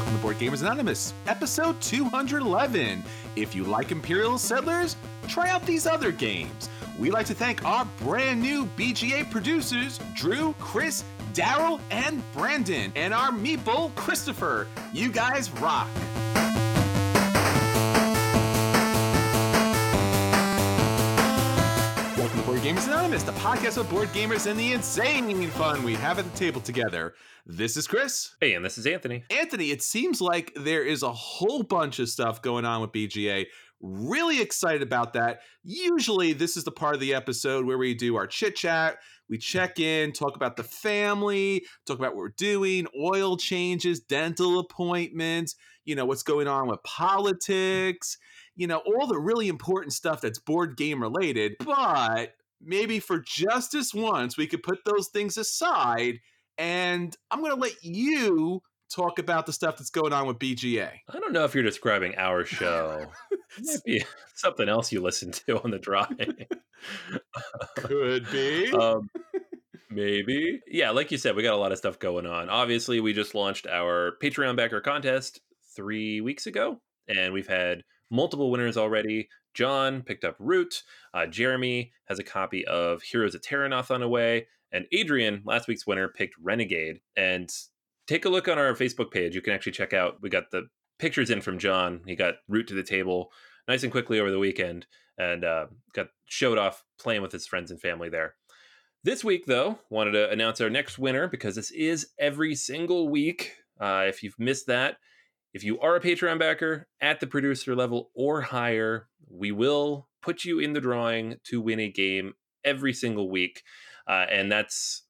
Welcome to Board Gamers Anonymous, episode 211. If you like Imperial Settlers, try out these other games. We'd like to thank our brand new BGA producers, Drew, Chris, Daryl, and Brandon, and our meeple, Christopher. You guys rock. Gamers Anonymous, the podcast with board gamers and the insane fun we have at the table together. This is Chris. Hey, and this is Anthony. Anthony, it seems like there is a whole bunch of stuff going on with BGA. Really excited about that. Usually, this is the part of the episode where we do our chit chat. We check in, talk about the family, talk about what we're doing, oil changes, dental appointments, you know, what's going on with politics, you know, all the really important stuff that's board game related. But maybe for just this once, we could put those things aside. And I'm going to let you talk about the stuff that's going on with BGA. I don't know if you're describing our show. It might be something else you listen to on the drive. Could be. um, maybe. Yeah, like you said, we got a lot of stuff going on. Obviously, we just launched our Patreon backer contest three weeks ago, and we've had multiple winners already. John picked up Root. Uh, Jeremy has a copy of Heroes of Terrinoth on the way. And Adrian, last week's winner, picked Renegade. And take a look on our Facebook page. You can actually check out, we got the pictures in from John. He got Root to the table nice and quickly over the weekend and uh, got showed off playing with his friends and family there. This week, though, wanted to announce our next winner because this is every single week. Uh, if you've missed that, if you are a Patreon backer at the producer level or higher, we will put you in the drawing to win a game every single week. Uh, and that's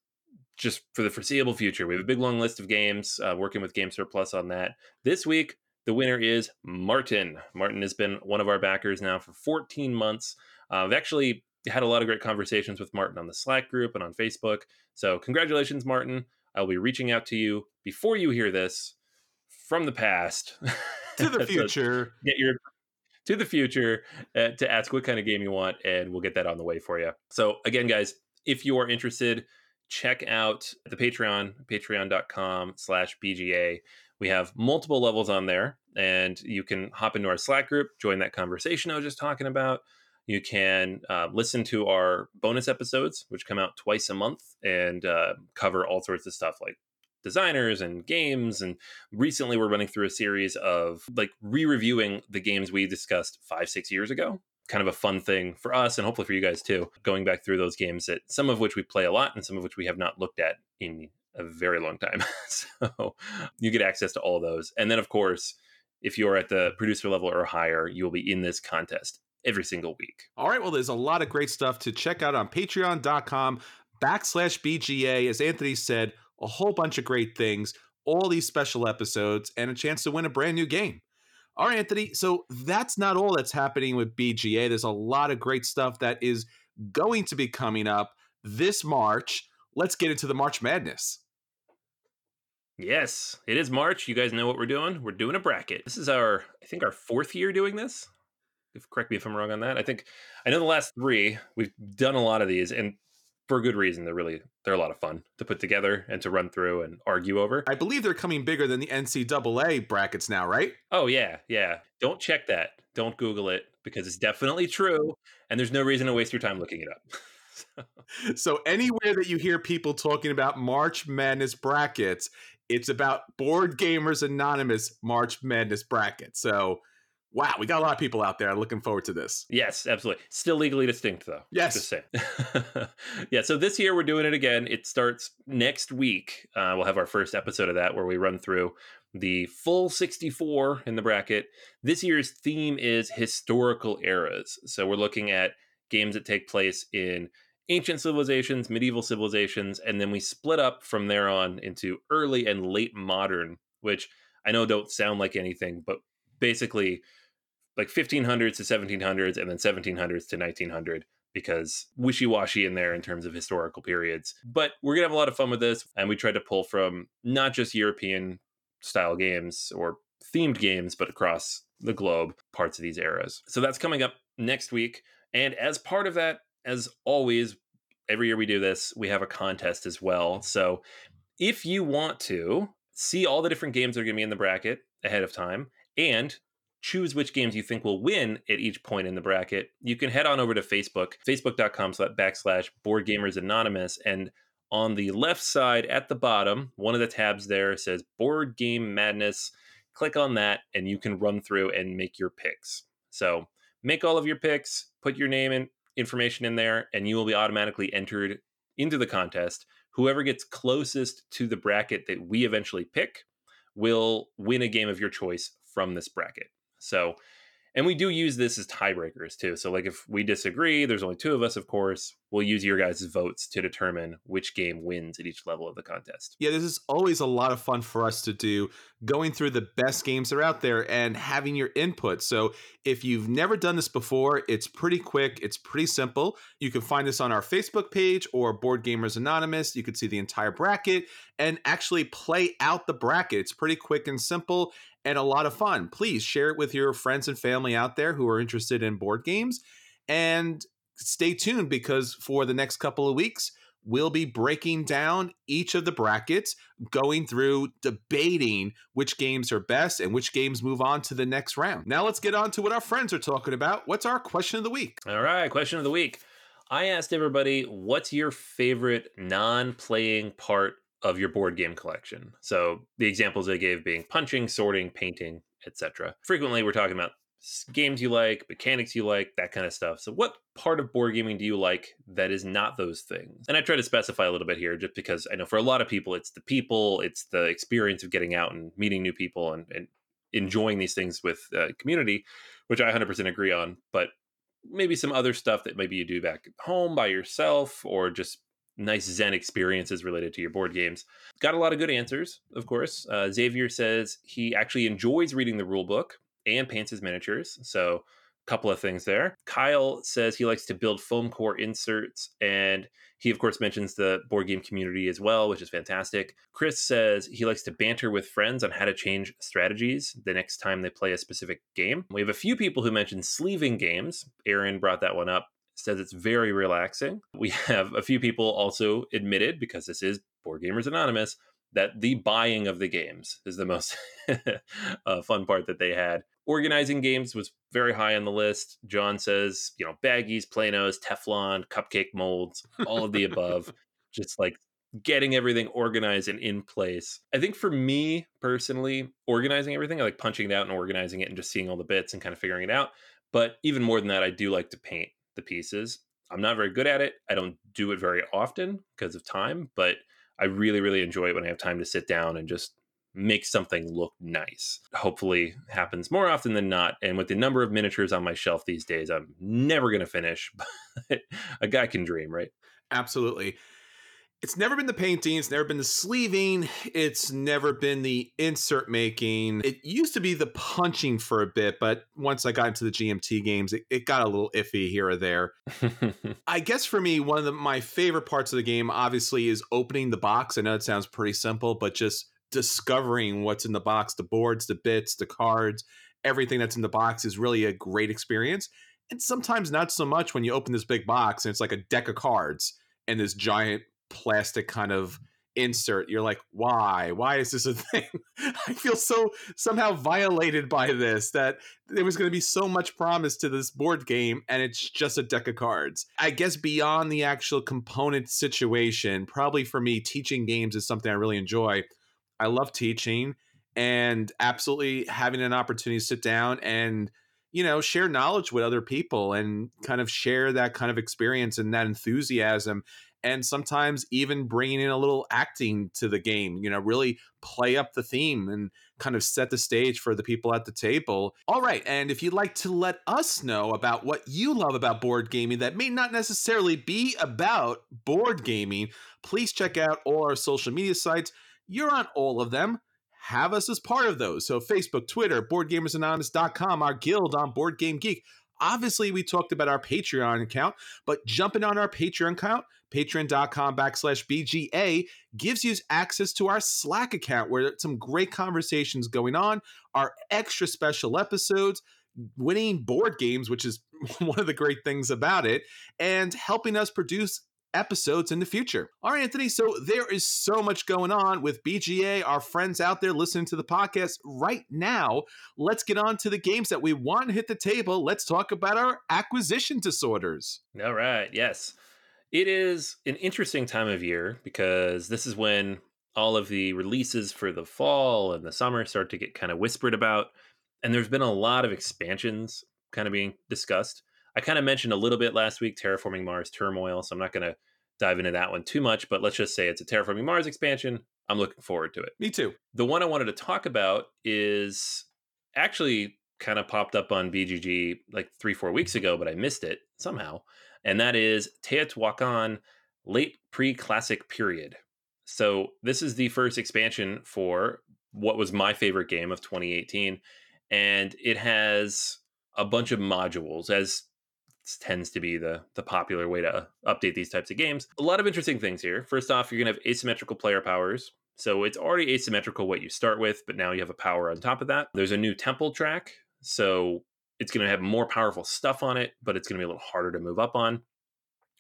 just for the foreseeable future. We have a big long list of games, uh, working with Game Surplus on that. This week, the winner is Martin. Martin has been one of our backers now for 14 months. Uh, I've actually had a lot of great conversations with Martin on the Slack group and on Facebook. So, congratulations, Martin. I'll be reaching out to you before you hear this from the past to the future. get your to the future uh, to ask what kind of game you want, and we'll get that on the way for you. So, again, guys, if you are interested, check out the Patreon, patreon.com slash BGA. We have multiple levels on there, and you can hop into our Slack group, join that conversation I was just talking about. You can uh, listen to our bonus episodes, which come out twice a month and uh, cover all sorts of stuff like designers and games. And recently, we're running through a series of like re reviewing the games we discussed five, six years ago. Kind of a fun thing for us and hopefully for you guys too, going back through those games that some of which we play a lot and some of which we have not looked at in a very long time. so you get access to all those. And then, of course, if you're at the producer level or higher, you will be in this contest every single week. All right. Well, there's a lot of great stuff to check out on patreon.com backslash BGA. As Anthony said, a whole bunch of great things, all these special episodes, and a chance to win a brand new game. All right, Anthony. So that's not all that's happening with BGA. There's a lot of great stuff that is going to be coming up this March. Let's get into the March Madness. Yes, it is March. You guys know what we're doing. We're doing a bracket. This is our, I think, our fourth year doing this. If, correct me if I'm wrong on that. I think I know the last three we've done a lot of these, and for a good reason. They're really they're a lot of fun to put together and to run through and argue over. I believe they're coming bigger than the NCAA brackets now, right? Oh yeah, yeah. Don't check that. Don't Google it because it's definitely true, and there's no reason to waste your time looking it up. so anywhere that you hear people talking about March Madness brackets, it's about Board Gamers Anonymous March Madness bracket. So wow, we got a lot of people out there looking forward to this. Yes, absolutely. Still legally distinct though. Yes. Just saying. yeah, so this year we're doing it again. It starts next week. Uh, we'll have our first episode of that where we run through the full 64 in the bracket. This year's theme is historical eras. So we're looking at games that take place in ancient civilizations, medieval civilizations, and then we split up from there on into early and late modern, which I know don't sound like anything, but basically like 1500s to 1700s and then 1700s to 1900 because wishy-washy in there in terms of historical periods. But we're going to have a lot of fun with this and we tried to pull from not just European style games or themed games but across the globe parts of these eras. So that's coming up next week and as part of that as always every year we do this we have a contest as well. So if you want to see all the different games that are going to be in the bracket ahead of time and choose which games you think will win at each point in the bracket, you can head on over to Facebook, facebook.com backslash board gamers anonymous. And on the left side at the bottom, one of the tabs there says board game madness. Click on that and you can run through and make your picks. So make all of your picks, put your name and information in there, and you will be automatically entered into the contest. Whoever gets closest to the bracket that we eventually pick will win a game of your choice from this bracket. So, and we do use this as tiebreakers too. So, like if we disagree, there's only two of us, of course, we'll use your guys' votes to determine which game wins at each level of the contest. Yeah, this is always a lot of fun for us to do, going through the best games that are out there and having your input. So, if you've never done this before, it's pretty quick, it's pretty simple. You can find this on our Facebook page or Board Gamers Anonymous. You can see the entire bracket and actually play out the bracket. It's pretty quick and simple and a lot of fun. Please share it with your friends and family out there who are interested in board games. And stay tuned because for the next couple of weeks, we'll be breaking down each of the brackets, going through debating which games are best and which games move on to the next round. Now let's get on to what our friends are talking about. What's our question of the week? All right, question of the week. I asked everybody, what's your favorite non playing part of your board game collection. So the examples I gave being punching, sorting, painting, etc. Frequently we're talking about games you like, mechanics you like, that kind of stuff. So what part of board gaming do you like that is not those things? And I try to specify a little bit here just because I know for a lot of people it's the people, it's the experience of getting out and meeting new people and, and enjoying these things with uh, community, which I 100% agree on, but maybe some other stuff that maybe you do back at home by yourself or just nice Zen experiences related to your board games. Got a lot of good answers, of course. Uh, Xavier says he actually enjoys reading the rule book and paints his miniatures. So, a couple of things there. Kyle says he likes to build foam core inserts, and he, of course, mentions the board game community as well, which is fantastic. Chris says he likes to banter with friends on how to change strategies the next time they play a specific game. We have a few people who mentioned sleeving games. Aaron brought that one up says it's very relaxing. We have a few people also admitted, because this is Board Gamers Anonymous, that the buying of the games is the most uh, fun part that they had. Organizing games was very high on the list. John says, you know, baggies, planos, Teflon, cupcake molds, all of the above. Just like getting everything organized and in place. I think for me personally, organizing everything, I like punching it out and organizing it and just seeing all the bits and kind of figuring it out. But even more than that, I do like to paint the pieces. I'm not very good at it. I don't do it very often because of time, but I really, really enjoy it when I have time to sit down and just make something look nice. Hopefully happens more often than not. And with the number of miniatures on my shelf these days, I'm never going to finish, but a guy can dream, right? Absolutely it's never been the painting, it's never been the sleeving, it's never been the insert making. It used to be the punching for a bit, but once I got into the GMT games, it, it got a little iffy here or there. I guess for me, one of the, my favorite parts of the game, obviously, is opening the box. I know it sounds pretty simple, but just discovering what's in the box the boards, the bits, the cards, everything that's in the box is really a great experience. And sometimes not so much when you open this big box and it's like a deck of cards and this giant plastic kind of insert. You're like why? Why is this a thing? I feel so somehow violated by this that there was going to be so much promise to this board game and it's just a deck of cards. I guess beyond the actual component situation probably for me teaching games is something i really enjoy. I love teaching and absolutely having an opportunity to sit down and you know share knowledge with other people and kind of share that kind of experience and that enthusiasm and sometimes even bringing in a little acting to the game, you know, really play up the theme and kind of set the stage for the people at the table. All right. And if you'd like to let us know about what you love about board gaming that may not necessarily be about board gaming, please check out all our social media sites. You're on all of them. Have us as part of those. So, Facebook, Twitter, BoardGamersAnonymous.com, our guild on Board Game Geek. Obviously, we talked about our Patreon account, but jumping on our Patreon account, patreon.com backslash BGA, gives you access to our Slack account where some great conversations going on, our extra special episodes, winning board games, which is one of the great things about it, and helping us produce episodes in the future. All right, Anthony. So there is so much going on with BGA, our friends out there listening to the podcast right now. Let's get on to the games that we want to hit the table. Let's talk about our acquisition disorders. All right. Yes. It is an interesting time of year because this is when all of the releases for the fall and the summer start to get kind of whispered about. And there's been a lot of expansions kind of being discussed. I kind of mentioned a little bit last week Terraforming Mars Turmoil, so I'm not going to dive into that one too much, but let's just say it's a Terraforming Mars expansion. I'm looking forward to it. Me too. The one I wanted to talk about is actually kind of popped up on BGG like three, four weeks ago, but I missed it somehow. And that is Teotihuacan Late Pre Classic Period. So, this is the first expansion for what was my favorite game of 2018. And it has a bunch of modules, as tends to be the the popular way to update these types of games. A lot of interesting things here. First off, you're going to have asymmetrical player powers. So it's already asymmetrical what you start with, but now you have a power on top of that. There's a new temple track. So it's going to have more powerful stuff on it, but it's going to be a little harder to move up on.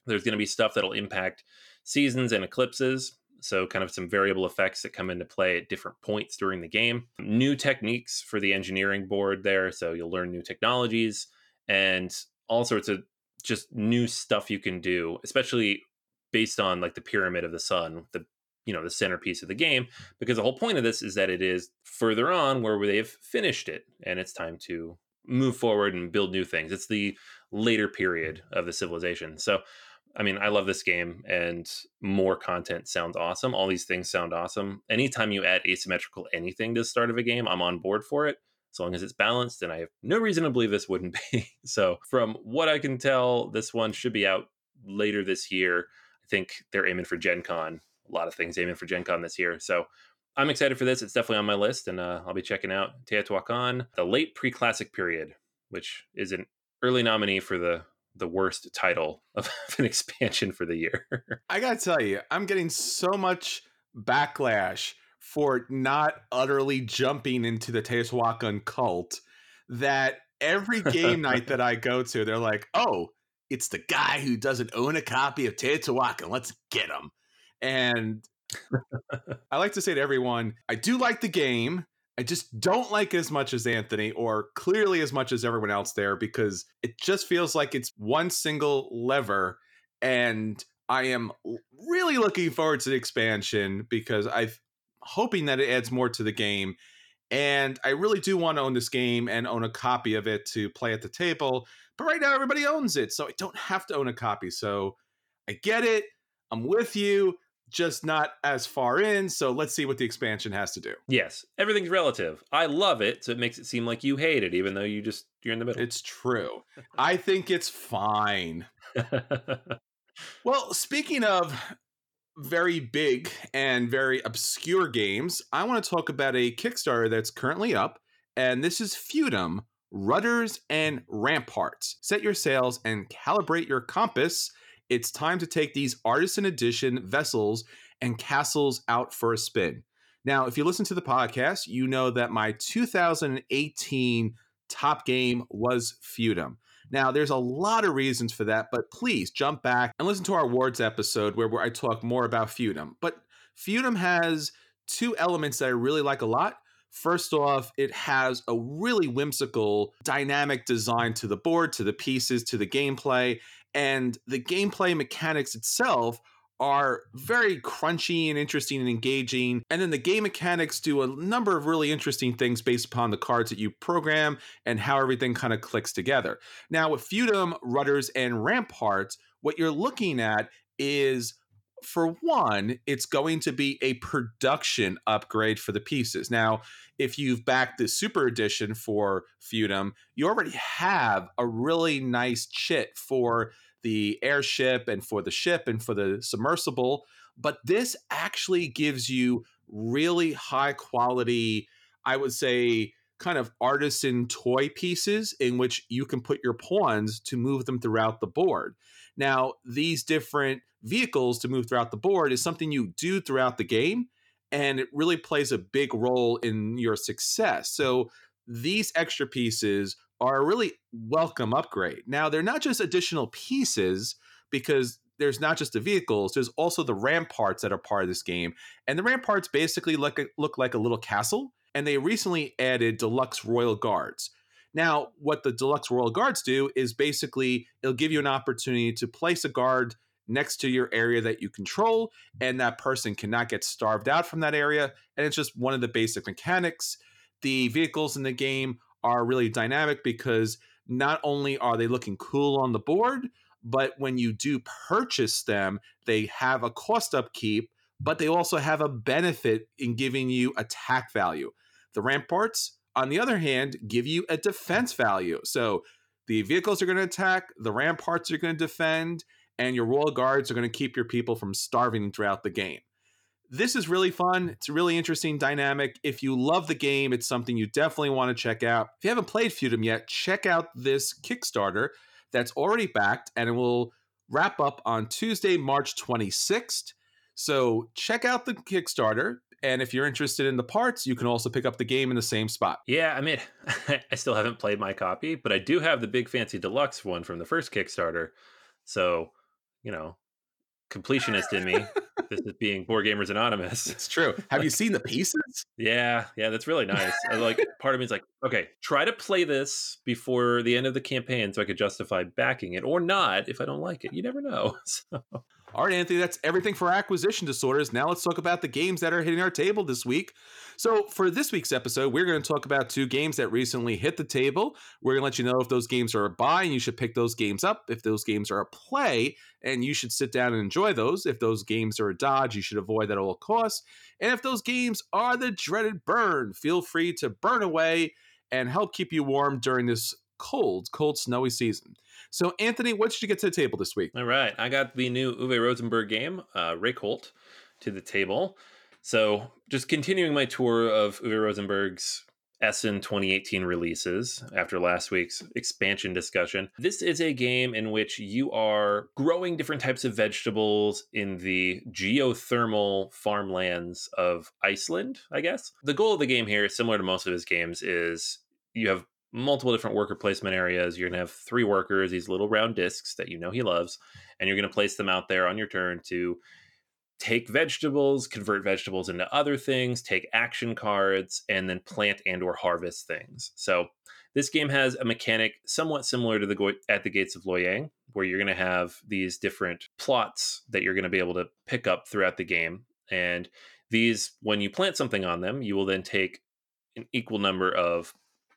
There's going to be stuff that'll impact seasons and eclipses. So, kind of some variable effects that come into play at different points during the game. New techniques for the engineering board there. So, you'll learn new technologies and all sorts of just new stuff you can do, especially based on like the pyramid of the sun, the you know the centerpiece of the game because the whole point of this is that it is further on where they've finished it and it's time to move forward and build new things. It's the later period of the civilization. So i mean i love this game and more content sounds awesome. All these things sound awesome. Anytime you add asymmetrical anything to the start of a game i'm on board for it as long as it's balanced. And I have no reason to believe this wouldn't be. so, from what I can tell, this one should be out later this year. I think they're aiming for Gen Con. A lot of things aiming for Gen Con this year. So, I'm excited for this. It's definitely on my list, and uh, I'll be checking out Teotihuacan, the late pre classic period, which is an early nominee for the the worst title of an expansion for the year. I gotta tell you, I'm getting so much backlash for not utterly jumping into the Teotihuacan cult that every game night that I go to, they're like, oh, it's the guy who doesn't own a copy of Teotihuacan. Let's get him. And I like to say to everyone, I do like the game. I just don't like as much as Anthony, or clearly as much as everyone else there, because it just feels like it's one single lever. And I am really looking forward to the expansion because I hoping that it adds more to the game. And I really do want to own this game and own a copy of it to play at the table. But right now, everybody owns it. So I don't have to own a copy. So I get it. I'm with you, just not as far in. So let's see what the expansion has to do. Yes, everything's relative. I love it. So it makes it seem like you hate it, even though you just, you're in the middle. It's true. I think it's fine. well, speaking of very big and very obscure games, I want to talk about a Kickstarter that's currently up, and this is Feudum Rudders and Ramparts. Set your sails and calibrate your compass. It's time to take these artisan edition vessels and castles out for a spin. Now, if you listen to the podcast, you know that my 2018 top game was Feudum. Now, there's a lot of reasons for that, but please jump back and listen to our awards episode where, where I talk more about Feudum. But Feudum has two elements that I really like a lot. First off, it has a really whimsical, dynamic design to the board, to the pieces, to the gameplay. And the gameplay mechanics itself are very crunchy and interesting and engaging. And then the game mechanics do a number of really interesting things based upon the cards that you program and how everything kind of clicks together. Now, with Feudum, Rudders, and Ramparts, what you're looking at is for one, it's going to be a production upgrade for the pieces. Now, if you've backed the super edition for Feudum, you already have a really nice chit for the airship and for the ship and for the submersible. But this actually gives you really high quality, I would say, kind of artisan toy pieces in which you can put your pawns to move them throughout the board. Now, these different vehicles to move throughout the board is something you do throughout the game, and it really plays a big role in your success. So, these extra pieces are a really welcome upgrade. Now, they're not just additional pieces because there's not just the vehicles, there's also the ramparts that are part of this game. And the ramparts basically look, look like a little castle. And they recently added deluxe royal guards. Now, what the deluxe royal guards do is basically it'll give you an opportunity to place a guard next to your area that you control, and that person cannot get starved out from that area. And it's just one of the basic mechanics. The vehicles in the game are really dynamic because not only are they looking cool on the board, but when you do purchase them, they have a cost upkeep, but they also have a benefit in giving you attack value. The ramparts, on the other hand, give you a defense value. So the vehicles are going to attack, the ramparts are going to defend, and your royal guards are going to keep your people from starving throughout the game. This is really fun. It's a really interesting dynamic. If you love the game, it's something you definitely want to check out. If you haven't played Feudum yet, check out this Kickstarter that's already backed and it will wrap up on Tuesday, March 26th. So check out the Kickstarter. And if you're interested in the parts, you can also pick up the game in the same spot. Yeah, I mean, I still haven't played my copy, but I do have the big fancy deluxe one from the first Kickstarter. So, you know, completionist in me. this is being Board Gamers Anonymous. It's true. Have you seen the pieces? Yeah, yeah, that's really nice. like part of me is like, okay, try to play this before the end of the campaign so I could justify backing it or not if I don't like it. You never know. So all right, Anthony, that's everything for acquisition disorders. Now let's talk about the games that are hitting our table this week. So, for this week's episode, we're going to talk about two games that recently hit the table. We're going to let you know if those games are a buy and you should pick those games up, if those games are a play and you should sit down and enjoy those, if those games are a dodge, you should avoid that at all costs, and if those games are the dreaded burn, feel free to burn away and help keep you warm during this cold, cold, snowy season. So, Anthony, what did you get to the table this week? All right. I got the new Uwe Rosenberg game, uh, Reykholt, to the table. So, just continuing my tour of Uwe Rosenberg's Essen 2018 releases after last week's expansion discussion. This is a game in which you are growing different types of vegetables in the geothermal farmlands of Iceland, I guess. The goal of the game here, similar to most of his games, is you have multiple different worker placement areas. You're going to have three workers, these little round discs that you know he loves, and you're going to place them out there on your turn to take vegetables, convert vegetables into other things, take action cards, and then plant and or harvest things. So this game has a mechanic somewhat similar to the go- at the gates of Loyang, where you're going to have these different plots that you're going to be able to pick up throughout the game. And these, when you plant something on them, you will then take an equal number of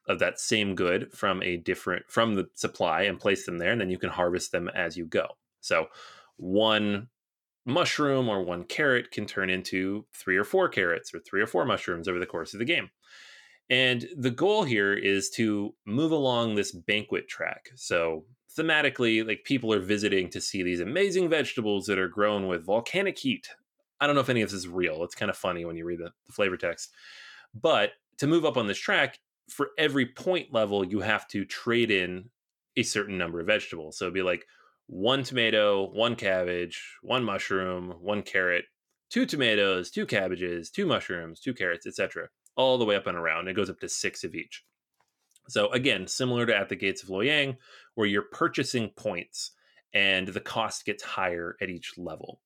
of that same good from a different from the supply and place them there and then you can harvest them as you go. So one mushroom or one carrot can turn into three or four carrots or three or four mushrooms over the course of the game. And the goal here is to move along this banquet track. So thematically like people are visiting to see these amazing vegetables that are grown with volcanic heat. I don't know if any of this is real. It's kind of funny when you read the, the flavor text. But to move up on this track for every point level, you have to trade in a certain number of vegetables. So it'd be like one tomato, one cabbage, one mushroom, one carrot, two tomatoes, two cabbages, two mushrooms, two carrots, etc. All the way up and around. It goes up to six of each. So again, similar to at the gates of Loyang, where you're purchasing points and the cost gets higher at each level.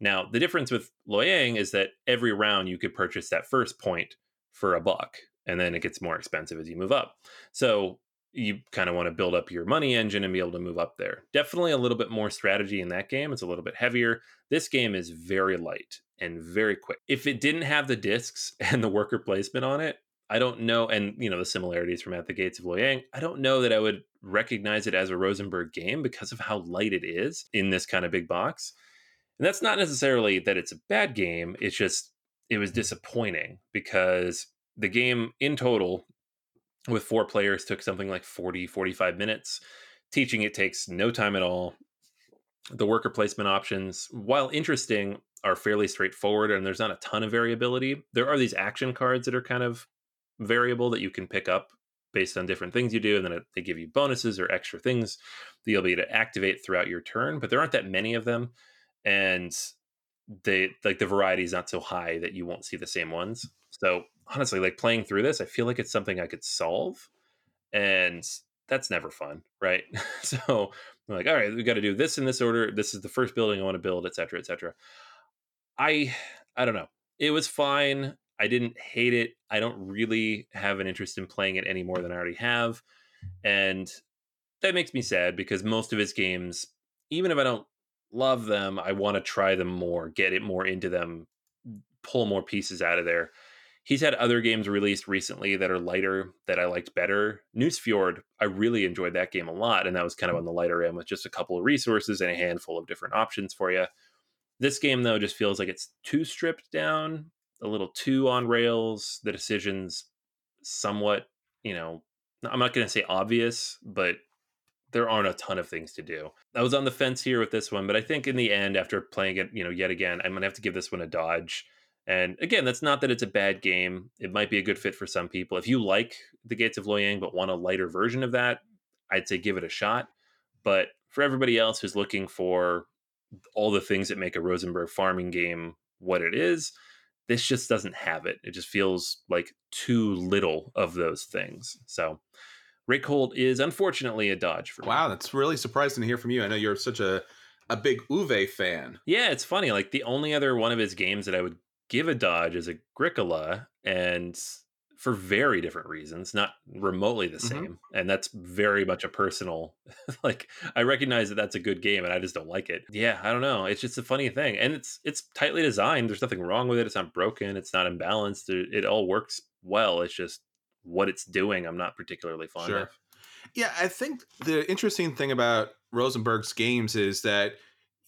Now, the difference with Loyang is that every round you could purchase that first point for a buck and then it gets more expensive as you move up. So you kind of want to build up your money engine and be able to move up there. Definitely a little bit more strategy in that game. It's a little bit heavier. This game is very light and very quick. If it didn't have the discs and the worker placement on it, I don't know, and you know the similarities from At the Gates of Loyang. I don't know that I would recognize it as a Rosenberg game because of how light it is in this kind of big box. And that's not necessarily that it's a bad game. It's just it was disappointing because the game in total with four players took something like 40 45 minutes. Teaching it takes no time at all. The worker placement options while interesting are fairly straightforward and there's not a ton of variability. There are these action cards that are kind of variable that you can pick up based on different things you do and then they give you bonuses or extra things that you'll be able to activate throughout your turn but there aren't that many of them and they like the variety is not so high that you won't see the same ones. So honestly, like playing through this, I feel like it's something I could solve. And that's never fun, right? so I'm like, all right, we got to do this in this order. This is the first building I want to build, et cetera, et cetera. I I don't know. It was fine. I didn't hate it. I don't really have an interest in playing it any more than I already have. And that makes me sad because most of his games, even if I don't love them, I want to try them more, get it more into them, pull more pieces out of there. He's had other games released recently that are lighter that I liked better. Nusfjord, I really enjoyed that game a lot, and that was kind of mm. on the lighter end with just a couple of resources and a handful of different options for you. This game, though, just feels like it's too stripped down, a little too on rails. The decisions somewhat, you know, I'm not going to say obvious, but there aren't a ton of things to do. I was on the fence here with this one, but I think in the end, after playing it, you know, yet again, I'm gonna have to give this one a dodge. And again, that's not that it's a bad game. It might be a good fit for some people. If you like the Gates of Loyang but want a lighter version of that, I'd say give it a shot. But for everybody else who's looking for all the things that make a Rosenberg farming game what it is, this just doesn't have it. It just feels like too little of those things. So Reykholt is unfortunately a dodge for me. Wow, that's really surprising to hear from you. I know you're such a a big Uwe fan. Yeah, it's funny. Like the only other one of his games that I would give a dodge is Agricola, and for very different reasons, not remotely the mm-hmm. same. Mm-hmm. And that's very much a personal. like I recognize that that's a good game, and I just don't like it. Yeah, I don't know. It's just a funny thing, and it's it's tightly designed. There's nothing wrong with it. It's not broken. It's not imbalanced. It, it all works well. It's just what it's doing, I'm not particularly fond sure. of. Yeah, I think the interesting thing about Rosenberg's games is that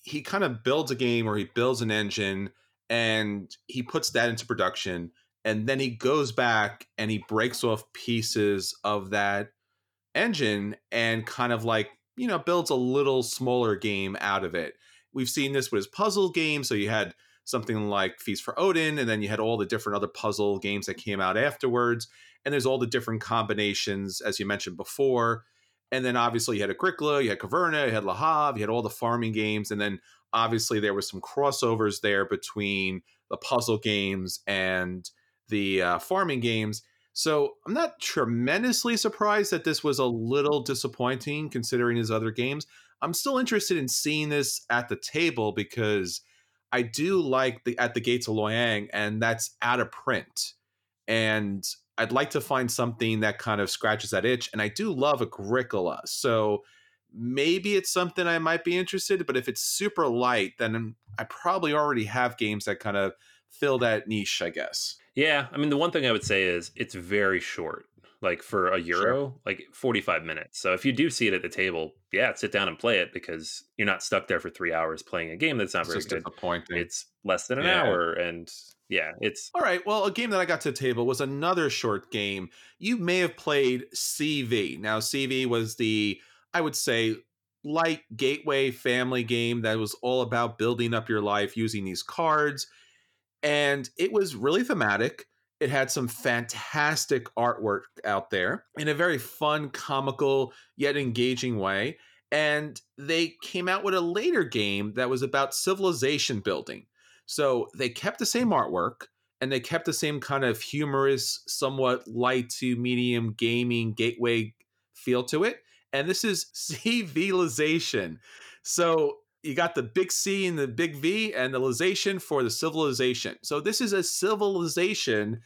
he kind of builds a game or he builds an engine and he puts that into production and then he goes back and he breaks off pieces of that engine and kind of like you know builds a little smaller game out of it. We've seen this with his puzzle game so you had something like feast for odin and then you had all the different other puzzle games that came out afterwards and there's all the different combinations as you mentioned before and then obviously you had Agricola, you had Caverna, you had Le Havre, you had all the farming games, and then obviously there was some crossovers there between the puzzle games and the uh, farming games. So I'm not tremendously surprised that this was a little disappointing considering his other games. I'm still interested in seeing this at the table because I do like the at the Gates of Loyang, and that's out of print. And I'd like to find something that kind of scratches that itch. And I do love Agricola. So maybe it's something I might be interested in, but if it's super light, then I probably already have games that kind of fill that niche, I guess. Yeah. I mean, the one thing I would say is it's very short. Like for a euro, sure. like 45 minutes. So if you do see it at the table, yeah, sit down and play it because you're not stuck there for three hours playing a game that's not it's very good. It's less than an yeah. hour and yeah, it's all right. Well, a game that I got to the table was another short game. You may have played CV. Now, CV was the, I would say, light gateway family game that was all about building up your life using these cards. And it was really thematic. It had some fantastic artwork out there in a very fun, comical, yet engaging way. And they came out with a later game that was about civilization building. So they kept the same artwork and they kept the same kind of humorous, somewhat light to medium gaming gateway feel to it. And this is civilization. So you got the big C and the big V and the civilization for the civilization. So this is a civilization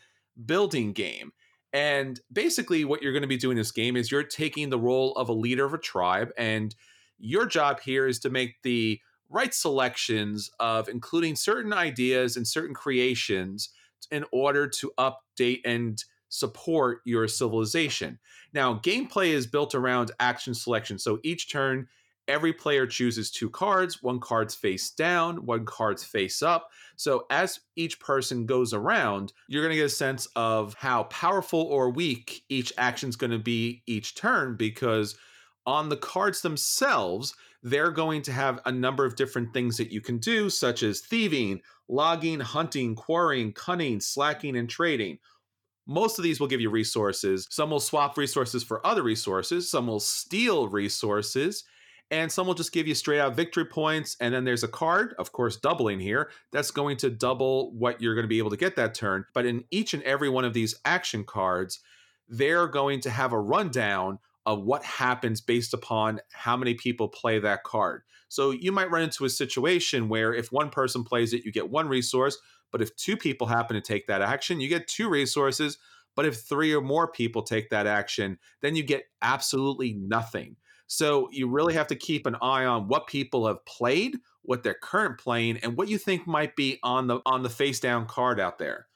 building game. And basically, what you're going to be doing in this game is you're taking the role of a leader of a tribe, and your job here is to make the right selections of including certain ideas and certain creations in order to update and support your civilization. Now, gameplay is built around action selection. So each turn, every player chooses two cards. One card's face down, one card's face up. So as each person goes around, you're going to get a sense of how powerful or weak each action's going to be each turn because on the cards themselves, they're going to have a number of different things that you can do, such as thieving, logging, hunting, quarrying, cunning, slacking, and trading. Most of these will give you resources. Some will swap resources for other resources, some will steal resources, and some will just give you straight out victory points. And then there's a card, of course, doubling here, that's going to double what you're going to be able to get that turn. But in each and every one of these action cards, they're going to have a rundown of what happens based upon how many people play that card. So you might run into a situation where if one person plays it, you get one resource, but if two people happen to take that action, you get two resources. But if three or more people take that action, then you get absolutely nothing. So you really have to keep an eye on what people have played, what they're current playing, and what you think might be on the on the face down card out there.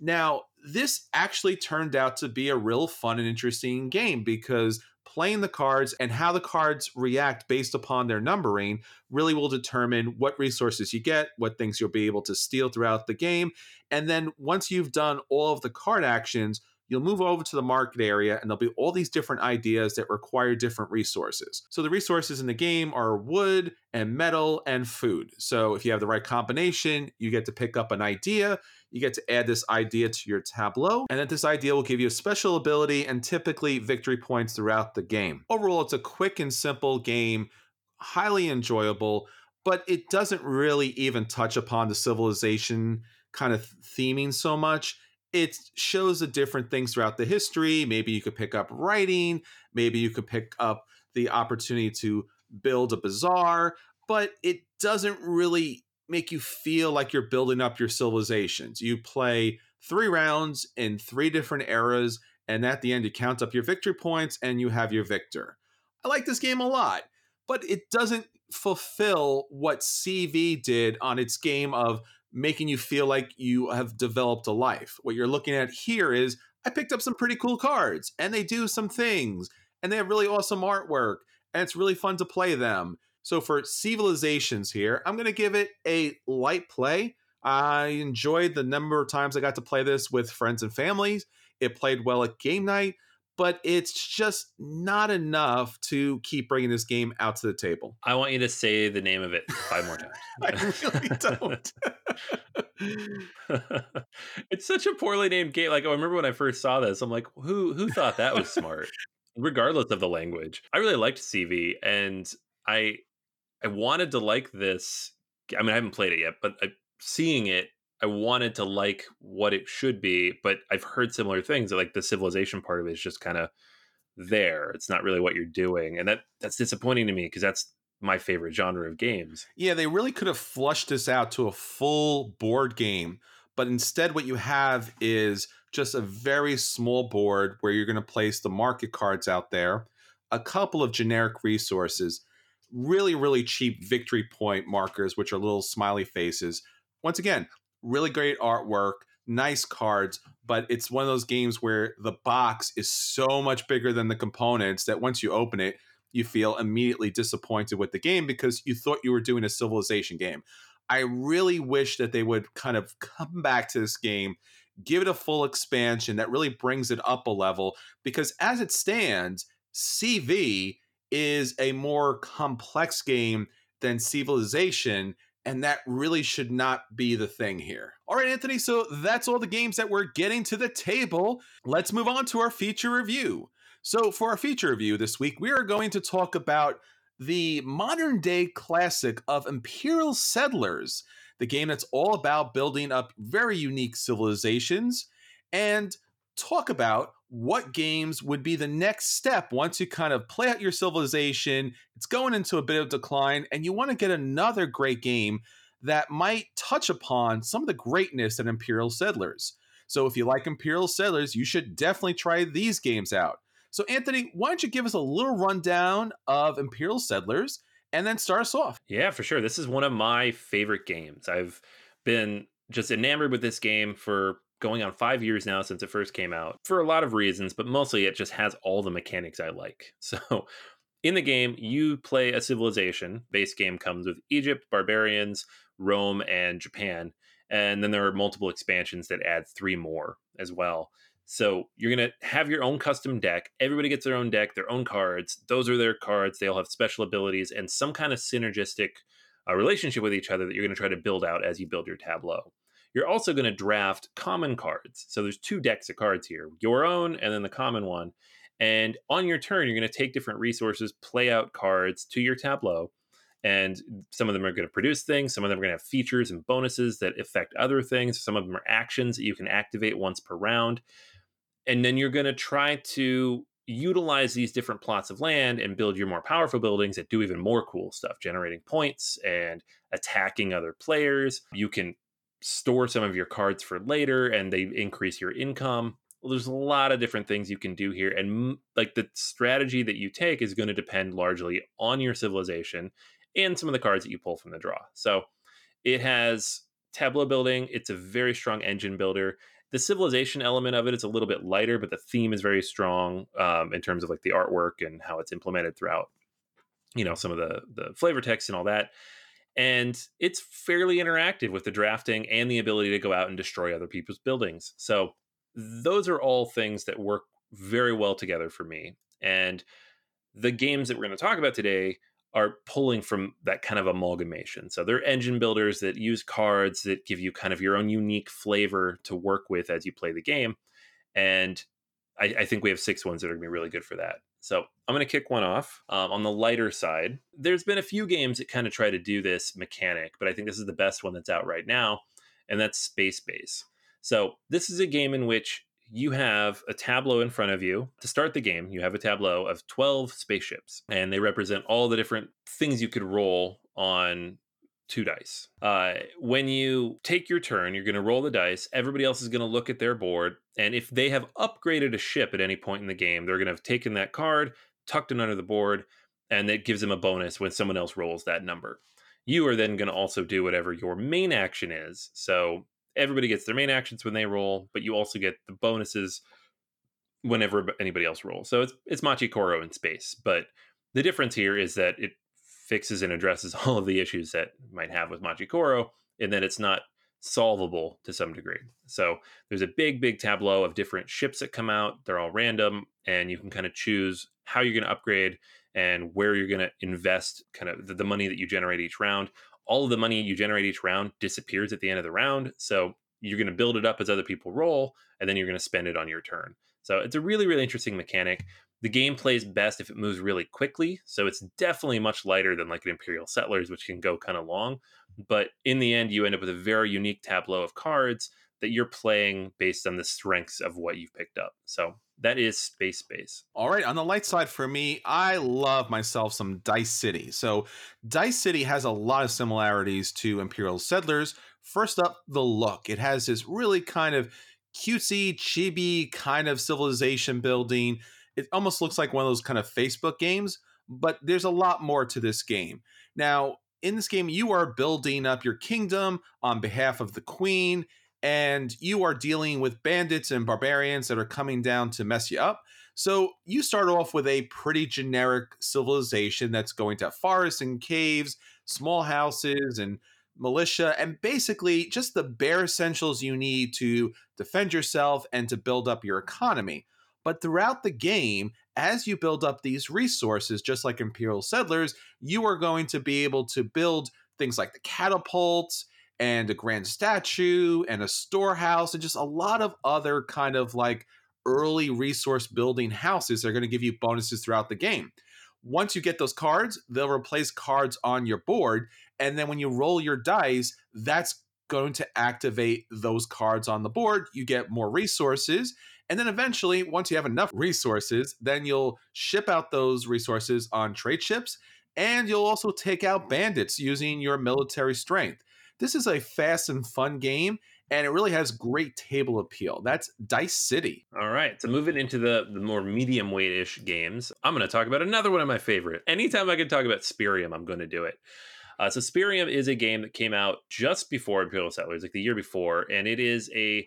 Now, this actually turned out to be a real fun and interesting game because playing the cards and how the cards react based upon their numbering really will determine what resources you get, what things you'll be able to steal throughout the game. And then once you've done all of the card actions, you'll move over to the market area and there'll be all these different ideas that require different resources. So the resources in the game are wood and metal and food. So if you have the right combination, you get to pick up an idea, you get to add this idea to your tableau, and then this idea will give you a special ability and typically victory points throughout the game. Overall, it's a quick and simple game, highly enjoyable, but it doesn't really even touch upon the civilization kind of theming so much it shows the different things throughout the history. Maybe you could pick up writing, maybe you could pick up the opportunity to build a bazaar, but it doesn't really make you feel like you're building up your civilizations. You play three rounds in three different eras, and at the end, you count up your victory points and you have your victor. I like this game a lot, but it doesn't fulfill what CV did on its game of making you feel like you have developed a life. What you're looking at here is I picked up some pretty cool cards and they do some things and they have really awesome artwork and it's really fun to play them. So for CVlizations here, I'm going to give it a light play. I enjoyed the number of times I got to play this with friends and families. It played well at game night, but it's just not enough to keep bringing this game out to the table. I want you to say the name of it five more times. I really don't. it's such a poorly named game. Like I remember when I first saw this, I'm like, who who thought that was smart? Regardless of the language. I really liked CV and I I wanted to like this. I mean, I haven't played it yet, but I, seeing it I wanted to like what it should be, but I've heard similar things. That, Like the civilization part of it is just kind of there. It's not really what you're doing, and that that's disappointing to me because that's my favorite genre of games. Yeah, they really could have flushed this out to a full board game, but instead, what you have is just a very small board where you're going to place the market cards out there, a couple of generic resources, really, really cheap victory point markers, which are little smiley faces. Once again, really great artwork, nice cards, but it's one of those games where the box is so much bigger than the components that once you open it, you feel immediately disappointed with the game because you thought you were doing a civilization game. I really wish that they would kind of come back to this game, give it a full expansion that really brings it up a level because as it stands, CV is a more complex game than Civilization and that really should not be the thing here. All right, Anthony, so that's all the games that we're getting to the table. Let's move on to our feature review. So, for our feature review this week, we are going to talk about the modern day classic of Imperial Settlers, the game that's all about building up very unique civilizations, and talk about what games would be the next step once you kind of play out your civilization. It's going into a bit of decline, and you want to get another great game that might touch upon some of the greatness in Imperial Settlers. So, if you like Imperial Settlers, you should definitely try these games out. So, Anthony, why don't you give us a little rundown of Imperial Settlers and then start us off? Yeah, for sure. This is one of my favorite games. I've been just enamored with this game for going on five years now since it first came out for a lot of reasons, but mostly it just has all the mechanics I like. So, in the game, you play a civilization. Base game comes with Egypt, barbarians, Rome, and Japan. And then there are multiple expansions that add three more as well. So you're going to have your own custom deck. Everybody gets their own deck, their own cards. Those are their cards. They all have special abilities and some kind of synergistic uh, relationship with each other that you're going to try to build out as you build your tableau. You're also going to draft common cards. So there's two decks of cards here your own and then the common one. And on your turn, you're going to take different resources, play out cards to your tableau. And some of them are going to produce things. Some of them are going to have features and bonuses that affect other things. Some of them are actions that you can activate once per round. And then you're going to try to utilize these different plots of land and build your more powerful buildings that do even more cool stuff, generating points and attacking other players. You can store some of your cards for later and they increase your income. Well, there's a lot of different things you can do here. And like the strategy that you take is going to depend largely on your civilization and some of the cards that you pull from the draw. So it has tableau building, it's a very strong engine builder the civilization element of it is a little bit lighter, but the theme is very strong um, in terms of like the artwork and how it's implemented throughout, you know, some of the the flavor text and all that. And it's fairly interactive with the drafting and the ability to go out and destroy other people's buildings. So those are all things that work very well together for me. And the games that we're going to talk about today are pulling from that kind of amalgamation. So they're engine builders that use cards that give you kind of your own unique flavor to work with as you play the game. And I, I think we have six ones that are going to be really good for that. So I'm going to kick one off um, on the lighter side. There's been a few games that kind of try to do this mechanic, but I think this is the best one that's out right now, and that's Space Base. So this is a game in which you have a tableau in front of you to start the game. You have a tableau of 12 spaceships, and they represent all the different things you could roll on two dice. Uh, when you take your turn, you're going to roll the dice. Everybody else is going to look at their board. And if they have upgraded a ship at any point in the game, they're going to have taken that card, tucked it under the board, and that gives them a bonus when someone else rolls that number. You are then going to also do whatever your main action is. So everybody gets their main actions when they roll, but you also get the bonuses whenever anybody else rolls. So it's it's Machi Koro in space, but the difference here is that it fixes and addresses all of the issues that might have with Machi Koro, and that it's not solvable to some degree. So there's a big, big tableau of different ships that come out. They're all random, and you can kind of choose how you're going to upgrade and where you're going to invest kind of the, the money that you generate each round all of the money you generate each round disappears at the end of the round. So you're going to build it up as other people roll, and then you're going to spend it on your turn. So it's a really, really interesting mechanic. The game plays best if it moves really quickly. So it's definitely much lighter than like an Imperial Settlers, which can go kind of long. But in the end, you end up with a very unique tableau of cards that you're playing based on the strengths of what you've picked up. So that is Space Base. All right, on the light side for me, I love myself some Dice City. So, Dice City has a lot of similarities to Imperial Settlers. First up, the look. It has this really kind of cutesy, chibi kind of civilization building. It almost looks like one of those kind of Facebook games, but there's a lot more to this game. Now, in this game, you are building up your kingdom on behalf of the queen and you are dealing with bandits and barbarians that are coming down to mess you up. So you start off with a pretty generic civilization that's going to have forests and caves, small houses, and militia, and basically just the bare essentials you need to defend yourself and to build up your economy. But throughout the game, as you build up these resources, just like Imperial Settlers, you are going to be able to build things like the catapults and a grand statue and a storehouse and just a lot of other kind of like early resource building houses that are going to give you bonuses throughout the game. Once you get those cards, they'll replace cards on your board. And then when you roll your dice, that's going to activate those cards on the board. You get more resources. And then eventually, once you have enough resources, then you'll ship out those resources on trade ships. And you'll also take out bandits using your military strength. This is a fast and fun game, and it really has great table appeal. That's Dice City. All right. So moving into the, the more medium weight ish games, I'm going to talk about another one of my favorite. Anytime I can talk about Spyrium, I'm going to do it. Uh, so Spyrium is a game that came out just before Imperial Settlers, like the year before, and it is a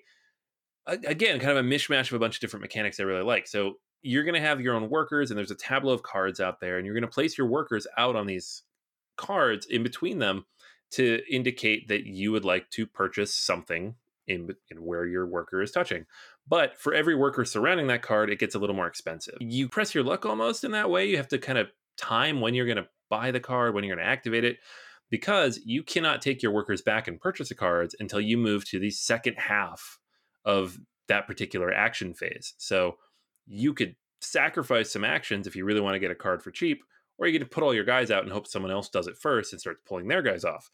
again kind of a mishmash of a bunch of different mechanics I really like. So you're going to have your own workers, and there's a tableau of cards out there, and you're going to place your workers out on these cards in between them to indicate that you would like to purchase something in, in, where your worker is touching. But for every worker surrounding that card, it gets a little more expensive. You press your luck almost in that way. You have to kind of time when you're going to buy the card, when you're going to activate it, because you cannot take your workers back and purchase the cards until you move to the second half of that particular action phase. So you could sacrifice some actions if you really want to get a card for cheap or you get to put all your guys out and hope someone else does it first and starts pulling their guys off.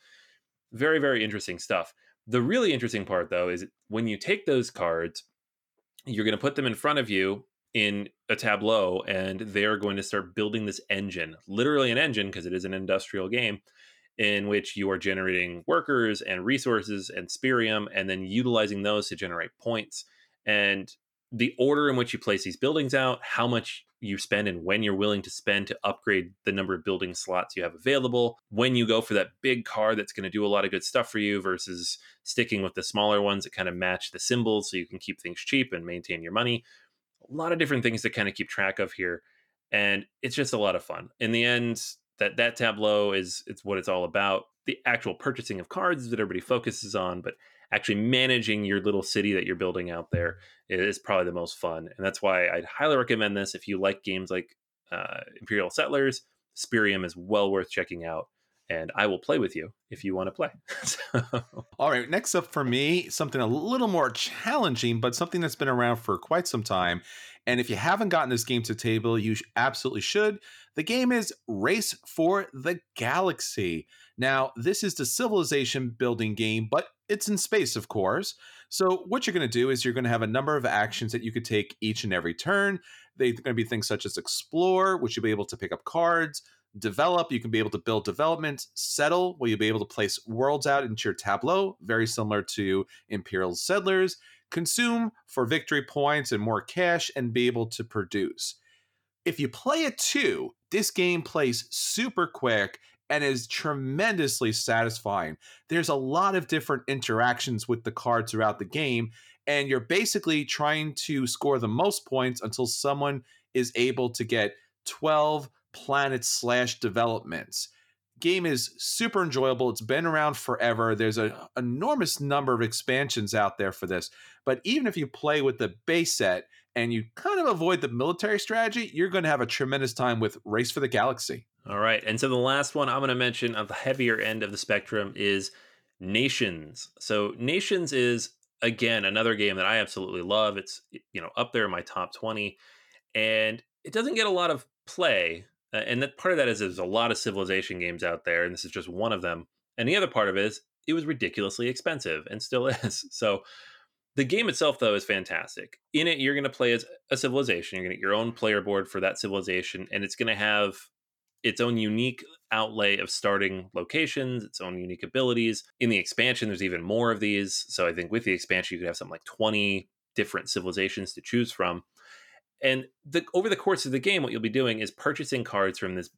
Very, very interesting stuff. The really interesting part, though, is when you take those cards, you're going to put them in front of you, in a tableau and they're going to start building this engine, literally an engine because it is an industrial game in which you are generating workers and resources and spyrium and then utilizing those to generate points. And the order in which you place these buildings out, how much you spend and when you're willing to spend to upgrade the number of building slots you have available, when you go for that big car that's going to do a lot of good stuff for you versus sticking with the smaller ones that kind of match the symbols so you can keep things cheap and maintain your money. A lot of different things to kind of keep track of here. And it's just a lot of fun. In the end, that that tableau is it's what it's all about. The actual purchasing of cards that everybody focuses on, but actually managing your little city that you're building out there is probably the most fun. And that's why I'd highly recommend this if you like games like uh, Imperial Settlers. Spyrium is well worth checking out. And I will play with you if you want to play. so. All right. Next up for me, something a little more challenging, but something that's been around for quite some time. And if you haven't gotten this game to table, you absolutely should. The game is Race for the Galaxy. Now, this is the civilization building game, but it's in space, of course. So, what you're going to do is you're going to have a number of actions that you could take each and every turn. They're going to be things such as explore, which you'll be able to pick up cards, develop, you can be able to build development, settle, where you'll be able to place worlds out into your tableau, very similar to Imperial Settlers, consume for victory points and more cash, and be able to produce. If you play it too, this game plays super quick and is tremendously satisfying. There's a lot of different interactions with the cards throughout the game, and you're basically trying to score the most points until someone is able to get 12 planet slash developments. Game is super enjoyable. It's been around forever. There's an enormous number of expansions out there for this. But even if you play with the base set and you kind of avoid the military strategy, you're going to have a tremendous time with Race for the Galaxy. All right. And so the last one I'm going to mention of the heavier end of the spectrum is Nations. So Nations is again another game that I absolutely love. It's you know up there in my top 20 and it doesn't get a lot of play. Uh, and that part of that is there's a lot of civilization games out there and this is just one of them. And the other part of it is it was ridiculously expensive and still is. So the game itself, though, is fantastic. In it, you're going to play as a civilization. You're going to get your own player board for that civilization, and it's going to have its own unique outlay of starting locations, its own unique abilities. In the expansion, there's even more of these. So I think with the expansion, you could have something like 20 different civilizations to choose from. And the, over the course of the game, what you'll be doing is purchasing cards from this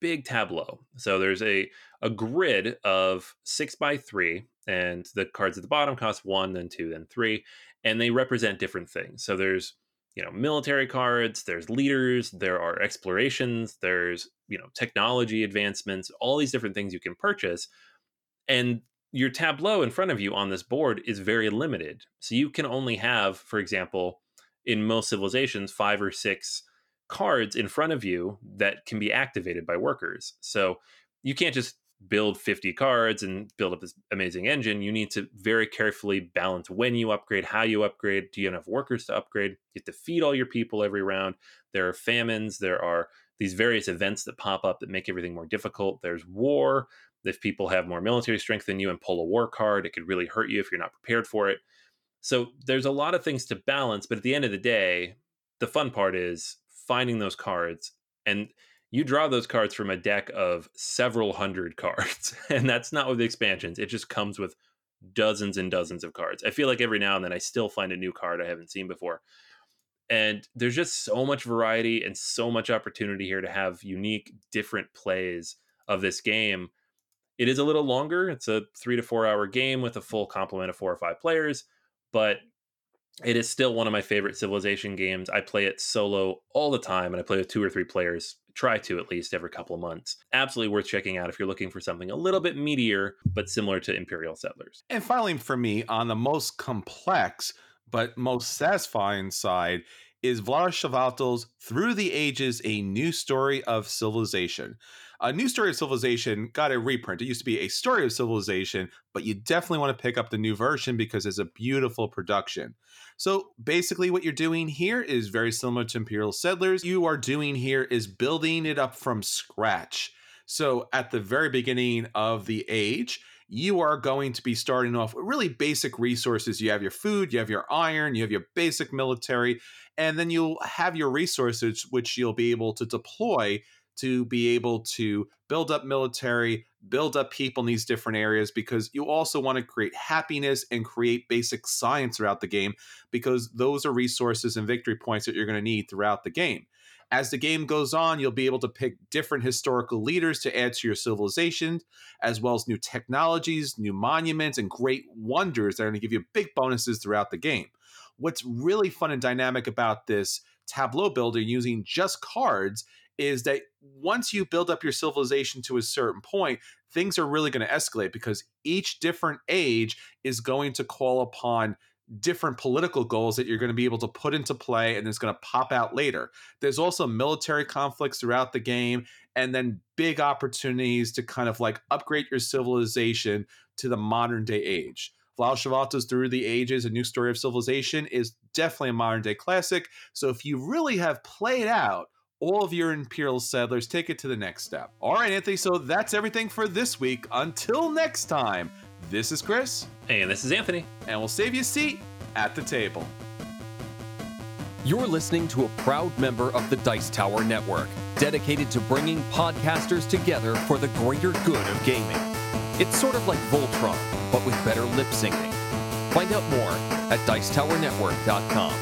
big tableau. So there's a, a grid of six by three, and the cards at the bottom cost one, then two, then three, and they represent different things. So there's you know military cards there's leaders there are explorations there's you know technology advancements all these different things you can purchase and your tableau in front of you on this board is very limited so you can only have for example in most civilizations five or six cards in front of you that can be activated by workers so you can't just build 50 cards and build up this amazing engine, you need to very carefully balance when you upgrade, how you upgrade. Do you have enough workers to upgrade? You have to feed all your people every round. There are famines. There are these various events that pop up that make everything more difficult. There's war. If people have more military strength than you and pull a war card, it could really hurt you if you're not prepared for it. So there's a lot of things to balance, but at the end of the day, the fun part is finding those cards and you draw those cards from a deck of several hundred cards. And that's not with the expansions. It just comes with dozens and dozens of cards. I feel like every now and then I still find a new card I haven't seen before. And there's just so much variety and so much opportunity here to have unique, different plays of this game. It is a little longer. It's a three to four hour game with a full complement of four or five players, but it is still one of my favorite civilization games. I play it solo all the time and I play with two or three players try to at least every couple of months. Absolutely worth checking out if you're looking for something a little bit meatier, but similar to Imperial Settlers. And finally, for me, on the most complex but most satisfying side is Vlaada Chvátil's Through the Ages, A New Story of Civilization. A New Story of Civilization got a reprint. It used to be A Story of Civilization, but you definitely want to pick up the new version because it's a beautiful production. So basically, what you're doing here is very similar to Imperial Settlers. You are doing here is building it up from scratch. So at the very beginning of the age, you are going to be starting off with really basic resources. You have your food, you have your iron, you have your basic military, and then you'll have your resources, which you'll be able to deploy to be able to build up military, build up people in these different areas because you also want to create happiness and create basic science throughout the game because those are resources and victory points that you're going to need throughout the game. As the game goes on, you'll be able to pick different historical leaders to add to your civilization, as well as new technologies, new monuments, and great wonders that are going to give you big bonuses throughout the game. What's really fun and dynamic about this tableau builder using just cards is that once you build up your civilization to a certain point, things are really going to escalate because each different age is going to call upon different political goals that you're going to be able to put into play and it's going to pop out later. There's also military conflicts throughout the game and then big opportunities to kind of like upgrade your civilization to the modern day age. Vlaada Chvátil's Through the Ages, A New Story of Civilization is definitely a modern day classic. So if you really have played out all of your Imperial settlers, take it to the next step. All right, Anthony, so that's everything for this week. Until next time, this is Chris. And this is Anthony. And we'll save you a seat at the table. You're listening to a proud member of the Dice Tower Network, dedicated to bringing podcasters together for the greater good of gaming. It's sort of like Voltron, but with better lip syncing. Find out more at Dicetowernetwork.com.